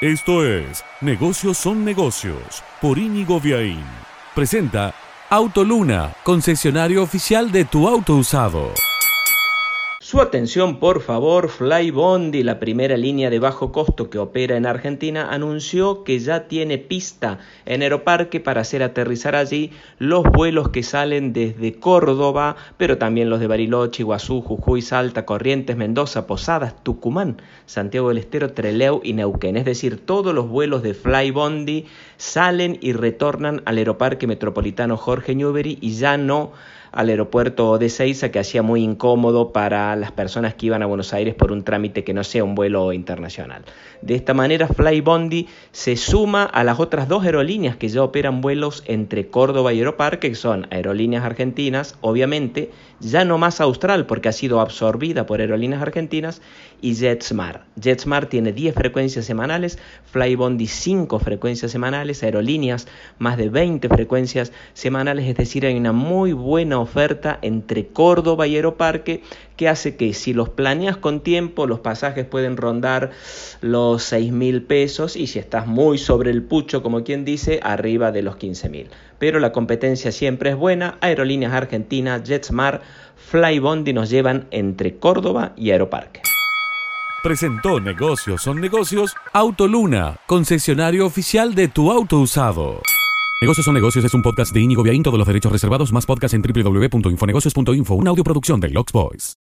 Esto es Negocios son negocios por Íñigo Viaín. Presenta Autoluna, concesionario oficial de tu auto usado. Su atención, por favor, Flybondi, la primera línea de bajo costo que opera en Argentina, anunció que ya tiene pista en Aeroparque para hacer aterrizar allí los vuelos que salen desde Córdoba, pero también los de Bariloche, Iguazú, Jujuy, Salta, Corrientes, Mendoza, Posadas, Tucumán, Santiago del Estero, Treleu y Neuquén. Es decir, todos los vuelos de Flybondi salen y retornan al Aeroparque Metropolitano Jorge Newbery y ya no al aeropuerto de Seiza, que hacía muy incómodo para las personas que iban a Buenos Aires por un trámite que no sea un vuelo internacional. De esta manera, Flybondi se suma a las otras dos aerolíneas que ya operan vuelos entre Córdoba y Aeroparque, que son aerolíneas argentinas, obviamente, ya no más Austral porque ha sido absorbida por aerolíneas argentinas, y JetSmart. JetSmart tiene 10 frecuencias semanales, Flybondi 5 frecuencias semanales, aerolíneas más de 20 frecuencias semanales, es decir, hay una muy buena oferta entre Córdoba y Aeroparque que hace que si los planeas con tiempo, los pasajes pueden rondar los 6 mil pesos y si estás muy sobre el pucho, como quien dice, arriba de los 15 mil. Pero la competencia siempre es buena, Aerolíneas Argentinas, JetSmart, Flybondi nos llevan entre Córdoba y Aeroparque. Presentó Negocios son negocios Autoluna, concesionario oficial de tu auto usado. Negocios son negocios es un podcast de Inigo Viaín, todos los derechos reservados, más podcast en www.infonegocios.info, una audioproducción de Lux Boys.